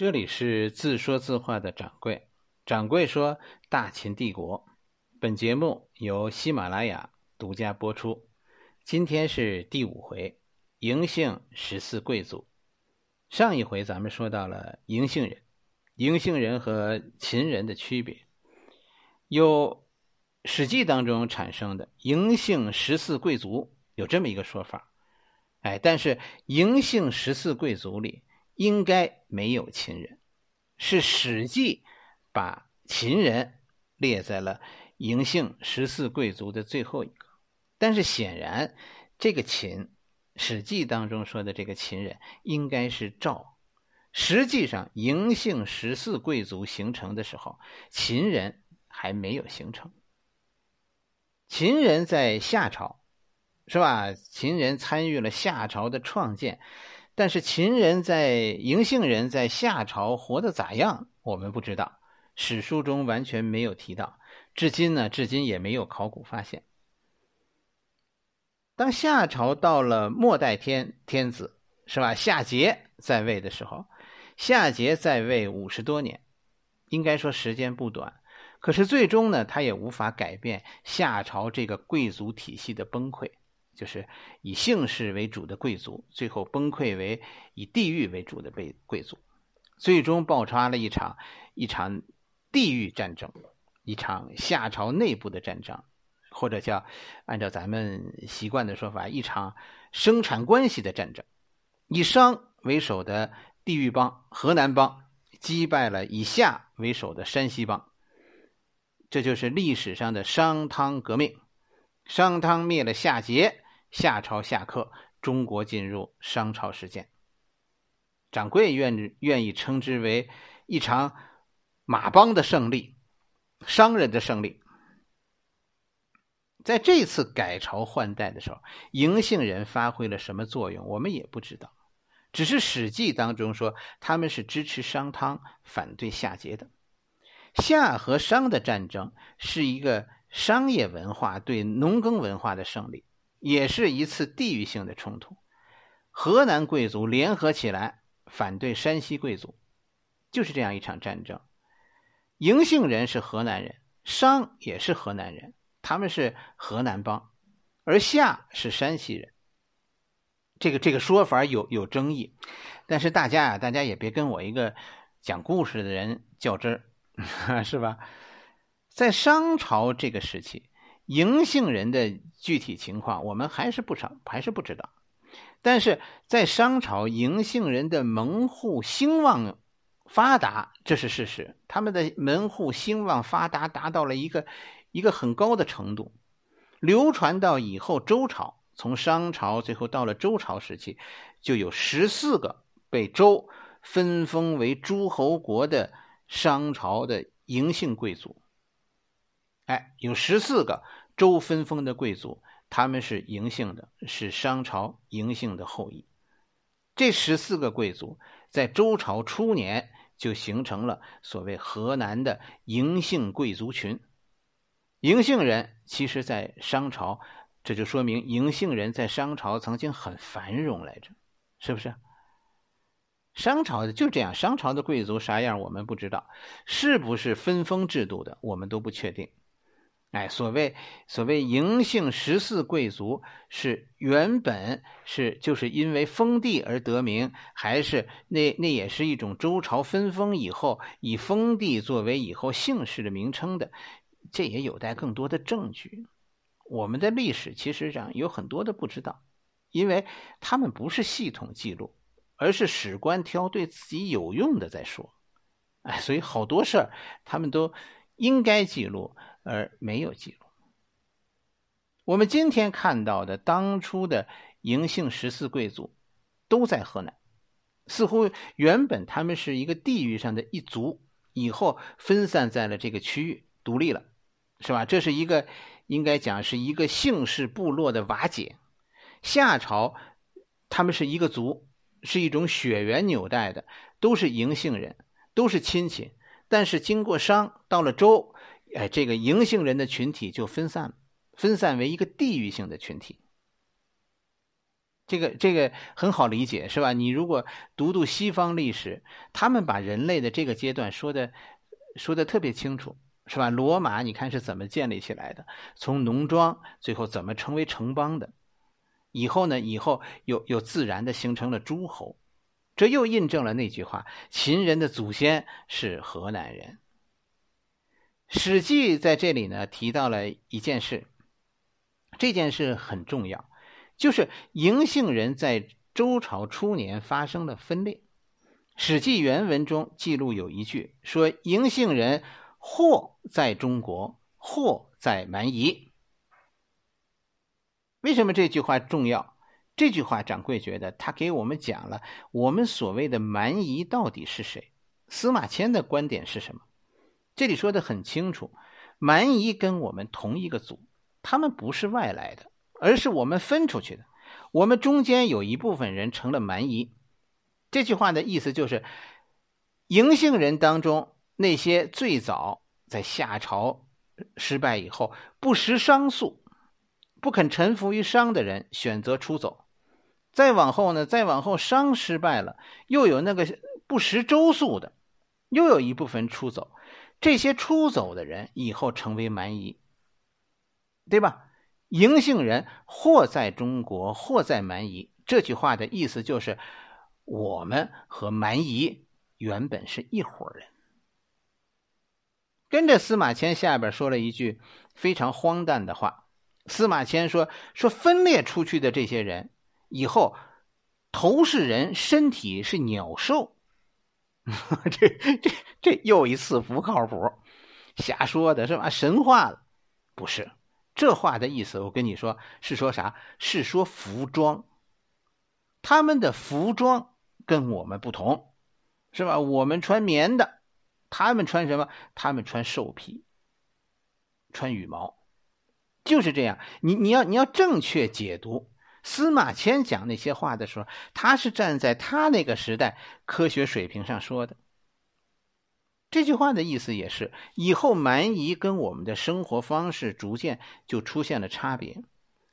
这里是自说自话的掌柜。掌柜说：“大秦帝国。”本节目由喜马拉雅独家播出。今天是第五回，嬴姓十四贵族。上一回咱们说到了嬴姓人，嬴姓人和秦人的区别，有《史记》当中产生的嬴姓十四贵族有这么一个说法。哎，但是嬴姓十四贵族里。应该没有秦人，是《史记》把秦人列在了嬴姓十四贵族的最后一个。但是显然，这个秦，《史记》当中说的这个秦人应该是赵。实际上，嬴姓十四贵族形成的时候，秦人还没有形成。秦人在夏朝，是吧？秦人参与了夏朝的创建。但是秦人在嬴姓人在夏朝活得咋样？我们不知道，史书中完全没有提到。至今呢，至今也没有考古发现。当夏朝到了末代天天子是吧？夏桀在位的时候，夏桀在位五十多年，应该说时间不短。可是最终呢，他也无法改变夏朝这个贵族体系的崩溃。就是以姓氏为主的贵族，最后崩溃为以地域为主的被贵族，最终爆发了一场一场地域战争，一场夏朝内部的战争，或者叫按照咱们习惯的说法，一场生产关系的战争。以商为首的地域邦河南邦击败了以夏为首的山西邦，这就是历史上的商汤革命。商汤灭了夏桀。夏朝下课，中国进入商朝时间。掌柜愿愿意称之为一场马帮的胜利，商人的胜利。在这次改朝换代的时候，嬴姓人发挥了什么作用，我们也不知道。只是《史记》当中说，他们是支持商汤，反对夏桀的。夏和商的战争是一个商业文化对农耕文化的胜利。也是一次地域性的冲突，河南贵族联合起来反对山西贵族，就是这样一场战争。嬴姓人是河南人，商也是河南人，他们是河南帮，而夏是山西人。这个这个说法有有争议，但是大家啊，大家也别跟我一个讲故事的人较真儿，是吧？在商朝这个时期。嬴姓人的具体情况，我们还是不少，还是不知道。但是在商朝，嬴姓人的门户兴旺发达，这是事实。他们的门户兴旺发达，达到了一个一个很高的程度。流传到以后周朝，从商朝最后到了周朝时期，就有十四个被周分封为诸侯国的商朝的嬴姓贵族。哎，有十四个。周分封的贵族，他们是嬴姓的，是商朝嬴姓的后裔。这十四个贵族在周朝初年就形成了所谓河南的嬴姓贵族群。嬴姓人其实，在商朝，这就说明嬴姓人在商朝曾经很繁荣来着，是不是？商朝的就这样，商朝的贵族啥样我们不知道，是不是分封制度的，我们都不确定。哎，所谓所谓嬴姓十四贵族是原本是就是因为封地而得名，还是那那也是一种周朝分封以后以封地作为以后姓氏的名称的，这也有待更多的证据。我们的历史其实上有很多的不知道，因为他们不是系统记录，而是史官挑对自己有用的在说。哎，所以好多事儿他们都应该记录。而没有记录。我们今天看到的当初的嬴姓十四贵族，都在河南，似乎原本他们是一个地域上的一族，以后分散在了这个区域，独立了，是吧？这是一个应该讲是一个姓氏部落的瓦解。夏朝他们是一个族，是一种血缘纽带的，都是嬴姓人，都是亲戚。但是经过商，到了周。哎，这个嬴姓人的群体就分散，分散为一个地域性的群体。这个这个很好理解，是吧？你如果读读西方历史，他们把人类的这个阶段说的说的特别清楚，是吧？罗马你看是怎么建立起来的？从农庄最后怎么成为城邦的？以后呢？以后又又自然的形成了诸侯，这又印证了那句话：秦人的祖先是河南人。《史记》在这里呢提到了一件事，这件事很重要。就是嬴姓人在周朝初年发生了分裂，《史记》原文中记录有一句说：“嬴姓人或在中国，或在蛮夷。”为什么这句话重要？这句话掌柜觉得他给我们讲了我们所谓的蛮夷到底是谁。司马迁的观点是什么？这里说的很清楚，蛮夷跟我们同一个族，他们不是外来的。而是我们分出去的，我们中间有一部分人成了蛮夷。这句话的意思就是，嬴姓人当中那些最早在夏朝失败以后不食商粟、不肯臣服于商的人，选择出走；再往后呢，再往后商失败了，又有那个不食周粟的，又有一部分出走。这些出走的人以后成为蛮夷，对吧？嬴姓人或在中国，或在蛮夷。这句话的意思就是，我们和蛮夷原本是一伙人。跟着司马迁下边说了一句非常荒诞的话。司马迁说：“说分裂出去的这些人，以后头是人，身体是鸟兽。” 这这这又一次不靠谱，瞎说的是吧？神话了，不是。这话的意思，我跟你说是说啥？是说服装，他们的服装跟我们不同，是吧？我们穿棉的，他们穿什么？他们穿兽皮，穿羽毛，就是这样。你你要你要正确解读司马迁讲那些话的时候，他是站在他那个时代科学水平上说的。这句话的意思也是，以后蛮夷跟我们的生活方式逐渐就出现了差别，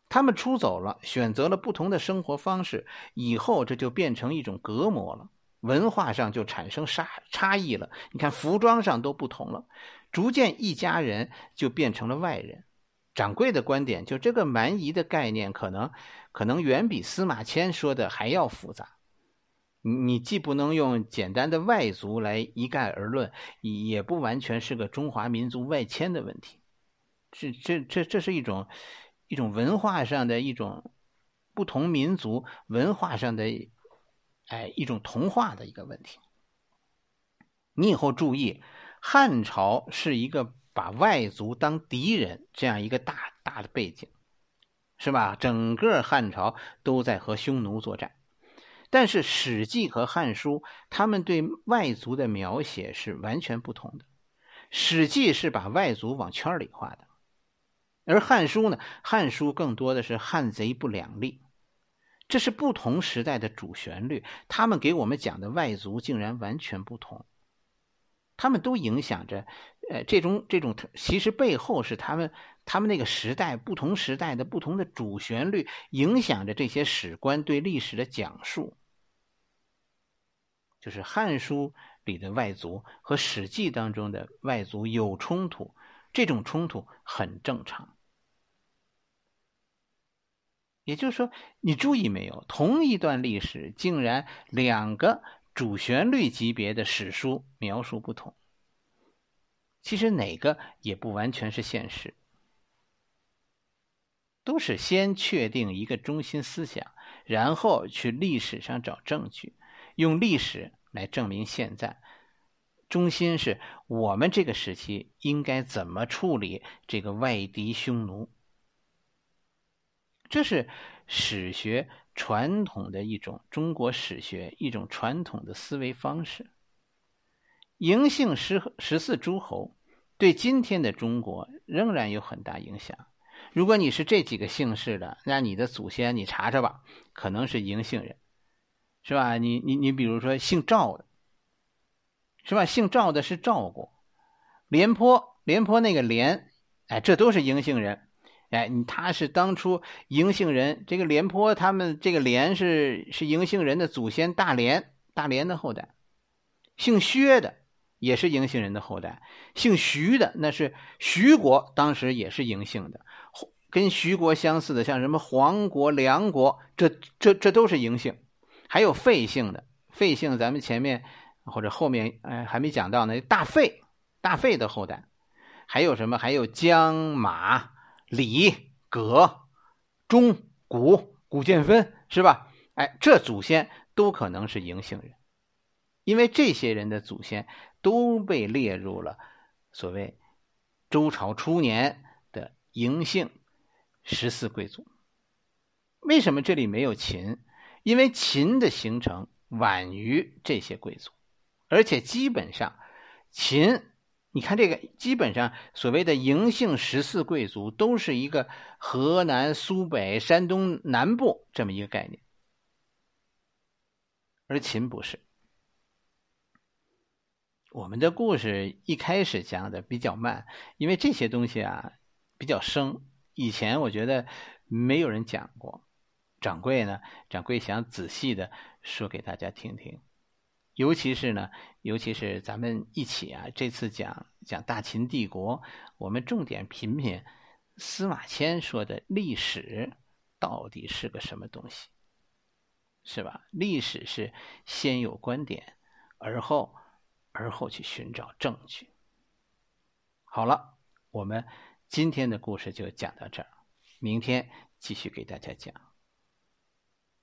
他们出走了，选择了不同的生活方式，以后这就变成一种隔膜了，文化上就产生差差异了。你看服装上都不同了，逐渐一家人就变成了外人。掌柜的观点就这个蛮夷的概念，可能可能远比司马迁说的还要复杂。你既不能用简单的外族来一概而论，也不完全是个中华民族外迁的问题，这这这这是一种一种文化上的一种不同民族文化上的哎一种同化的一个问题。你以后注意，汉朝是一个把外族当敌人这样一个大大的背景，是吧？整个汉朝都在和匈奴作战。但是《史记》和《汉书》他们对外族的描写是完全不同的，《史记》是把外族往圈里画的，而《汉书》呢，《汉书》更多的是汉贼不两立，这是不同时代的主旋律。他们给我们讲的外族竟然完全不同，他们都影响着，呃，这种这种其实背后是他们。他们那个时代，不同时代的不同的主旋律，影响着这些史官对历史的讲述。就是《汉书》里的外族和《史记》当中的外族有冲突，这种冲突很正常。也就是说，你注意没有？同一段历史，竟然两个主旋律级别的史书描述不同。其实哪个也不完全是现实。都是先确定一个中心思想，然后去历史上找证据，用历史来证明现在。中心是我们这个时期应该怎么处理这个外敌匈奴。这是史学传统的一种中国史学一种传统的思维方式。嬴姓十十四诸侯对今天的中国仍然有很大影响。如果你是这几个姓氏的，那你的祖先你查查吧，可能是嬴姓人，是吧？你你你，比如说姓赵的，是吧？姓赵的是赵国，廉颇，廉颇那个廉，哎，这都是嬴姓人。哎，他是当初嬴姓人，这个廉颇他们这个廉是是嬴姓人的祖先大廉，大廉的后代。姓薛的也是嬴姓人的后代，姓徐的那是徐国，当时也是嬴姓的，跟徐国相似的，像什么黄国、梁国，这这这都是嬴姓。还有费姓的，费姓咱们前面或者后面哎还没讲到呢，大费，大费的后代。还有什么？还有姜、马。李、葛、钟、古、古建芬是吧？哎，这祖先都可能是嬴姓人，因为这些人的祖先都被列入了所谓周朝初年的嬴姓十四贵族。为什么这里没有秦？因为秦的形成晚于这些贵族，而且基本上秦。你看这个，基本上所谓的嬴姓十四贵族都是一个河南、苏北、山东南部这么一个概念，而秦不是。我们的故事一开始讲的比较慢，因为这些东西啊比较生，以前我觉得没有人讲过。掌柜呢，掌柜想仔细的说给大家听听。尤其是呢，尤其是咱们一起啊，这次讲讲大秦帝国，我们重点品品司马迁说的历史到底是个什么东西，是吧？历史是先有观点，而后而后去寻找证据。好了，我们今天的故事就讲到这儿，明天继续给大家讲。